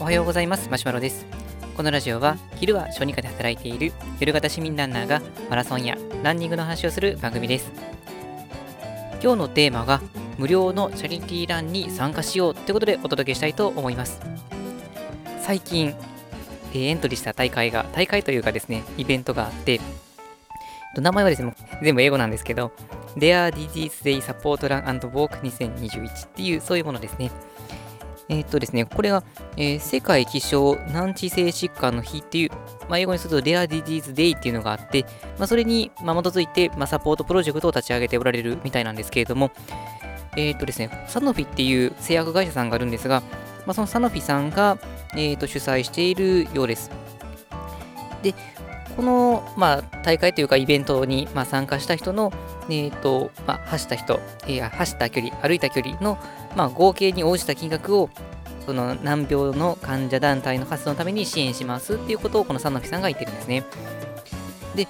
おはようございます。マシュマロです。このラジオは昼は小児科で働いている夜型市民ランナーがマラソンやランニングの話をする番組です。今日のテーマが無料のチャリティーランに参加しようということでお届けしたいと思います。最近エントリーした大会が大会というかですねイベントがあって名前はですね全部英語なんですけど Rare Disease Day Support Run and Walk 2021っていうそういうものですねえー、っとですね、これが、えー、世界気象難治性疾患の日っていう、まあ、英語にすると Rare Disease Day っていうのがあって、まあ、それに、まあ、基づいて、まあ、サポートプロジェクトを立ち上げておられるみたいなんですけれども、えー、っとですね、サノフィっていう製薬会社さんがあるんですが、まあ、そのサノフィさんが、えー、と主催しているようです。で、この、まあ、大会というかイベントに、まあ、参加した人の、えーとまあ、走った人、えー、走った距離、歩いた距離の、まあ、合計に応じた金額をその難病の患者団体の活動のために支援しますっていうことをこのサノフィさんが言ってるんですね。で、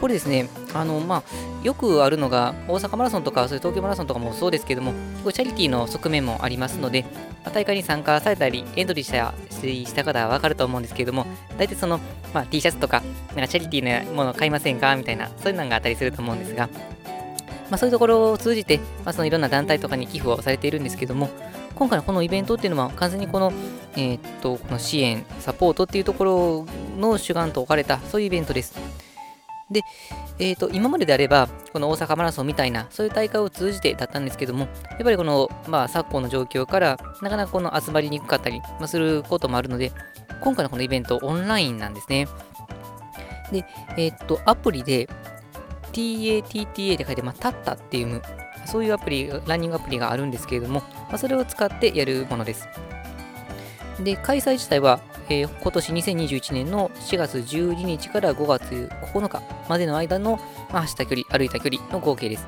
これですね、あの、まあ、よくあるのが、大阪マラソンとか、そういう東京マラソンとかもそうですけども、チャリティーの側面もありますので、まあ、大会に参加されたり、エントリーしたした方はわかると思うんですけれども、大体その、まあ、T シャツとか、なんかチャリティーなものを買いませんか？みたいな、そういうのがあったりすると思うんですが、まあ、そういうところを通じて、まあ、そのいろんな団体とかに寄付をされているんですけども、今回のこのイベントっていうのは完全にこの、えー、っと、この支援、サポートっていうところの主眼と置かれた、そういうイベントです。で、えーと、今までであれば、この大阪マラソンみたいな、そういう大会を通じてだったんですけども、やっぱりこの、まあ、昨今の状況から、なかなかこの集まりにくかったり、まあ、することもあるので、今回のこのイベント、オンラインなんですね。で、えっ、ー、と、アプリで、TATTA って書いて、まあ、タッタっていう、そういうアプリ、ランニングアプリがあるんですけれども、まあ、それを使ってやるものです。で、開催自体は、えー、今年2021年の4月12日から5月9日までの間の、まあ、走った距離、歩いた距離の合計です。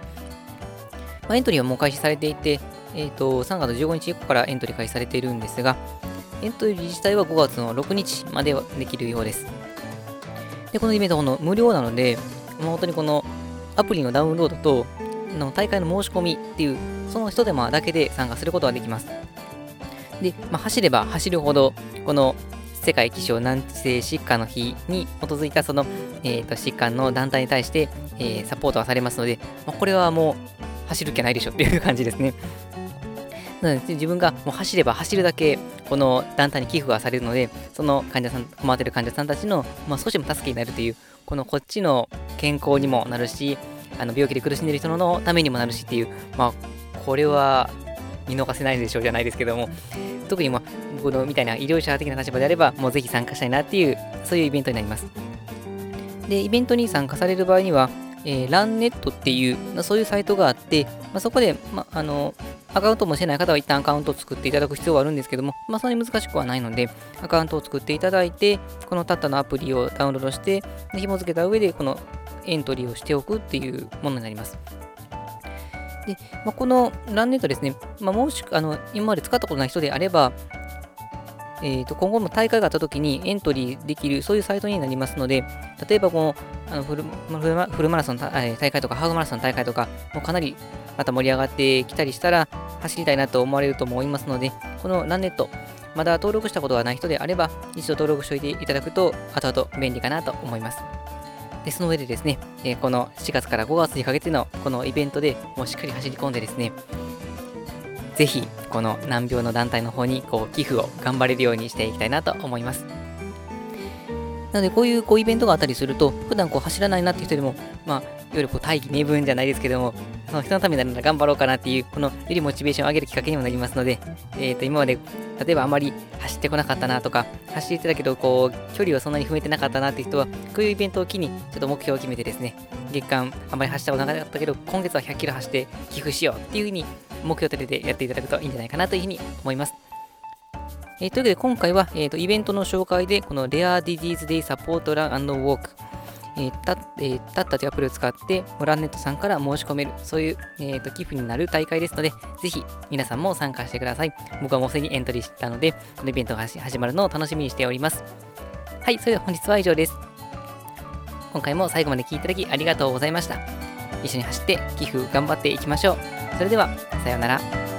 まあ、エントリーはもう開始されていて、えーと、3月15日以降からエントリー開始されているんですが、エントリー自体は5月の6日まではできるようです。で、このイベントは無料なので、もう本当にこのアプリのダウンロードとの大会の申し込みっていう、その一手間だけで参加することができます。で、まあ、走れば走るほど、この世界気象難治性疾患の日に基づいたその、えーと、疾患の団体に対して、えー、サポートはされますので、まあ、これはもう走る気ないでしょっていう感じですね。なので自分がもう走れば走るだけこの団体に寄付がされるので、その患者さん、困ってる患者さんたちの、まあ、少しでも助けになるという、このこっちの健康にもなるし、あの病気で苦しんでいる人のためにもなるしっていう、まあ、これは見逃せないでしょうじゃないですけども、特に、まあ、僕のみたいな医療者的な立場であれば、もうぜひ参加したいなっていう、そういうイベントになります。で、イベントに参加される場合には、えー、ランネットっていう、そういうサイトがあって、まあ、そこで、まあの、アカウントもしてない方は一旦アカウントを作っていただく必要はあるんですけども、まあ、そんなに難しくはないので、アカウントを作っていただいて、このタッタのアプリをダウンロードして、で紐付けた上で、このエントリーをしておくっていうものになります。で、まあ、このランネットですね、まあ、もしあの今まで使ったことない人であれば、えー、と今後も大会があった時にエントリーできる、そういうサイトになりますので、例えばこのあのフルフルマラソン大会とか、ハーフマラソン大会とか、もうかなりまた盛り上がってきたりしたら、走りたいなと思われると思いますので、このランネット、まだ登録したことがない人であれば、一度登録しておいていただくと、後々便利かなと思います。で、その上でですね、え、この4月から5月にかけてのこのイベントでもうしっかり走り込んでですね、ぜひ、この難病の団体の方にこう寄付を頑張れるようにしていきたいなと思います。なので、こういうこうイベントがあったりすると、普段こう走らないなっていう人でも、まあ、いわゆるこう大義名分じゃないですけども、その人のためになるなら頑張ろうかなっていう、このよりモチベーションを上げるきっかけにもなりますので、え、ー、と、今まで、例えばあまり走ってこなかったなとか、走ってたけど、こう、距離をそんなに踏めてなかったなっていう人は、こういうイベントを機に、ちょっと目標を決めてですね、月間あまり走ったことなかったけど、今月は100キロ走って寄付しようっていうふうに目標を立ててやっていただくといいんじゃないかなというふうに思います。えー、というわけで今回は、えーと、イベントの紹介でこの Rare Disease Day Support Run and Walk えー、た、えー、たったというアプリを使って、モランネットさんから申し込める、そういう、えーと、寄付になる大会ですので、ぜひ皆さんも参加してください。僕はもうすでにエントリーしたので、このイベントが始まるのを楽しみにしております。はい、それでは本日は以上です。今回も最後まで聴いていただきありがとうございました。一緒に走って寄付頑張っていきましょう。それでは、さようなら。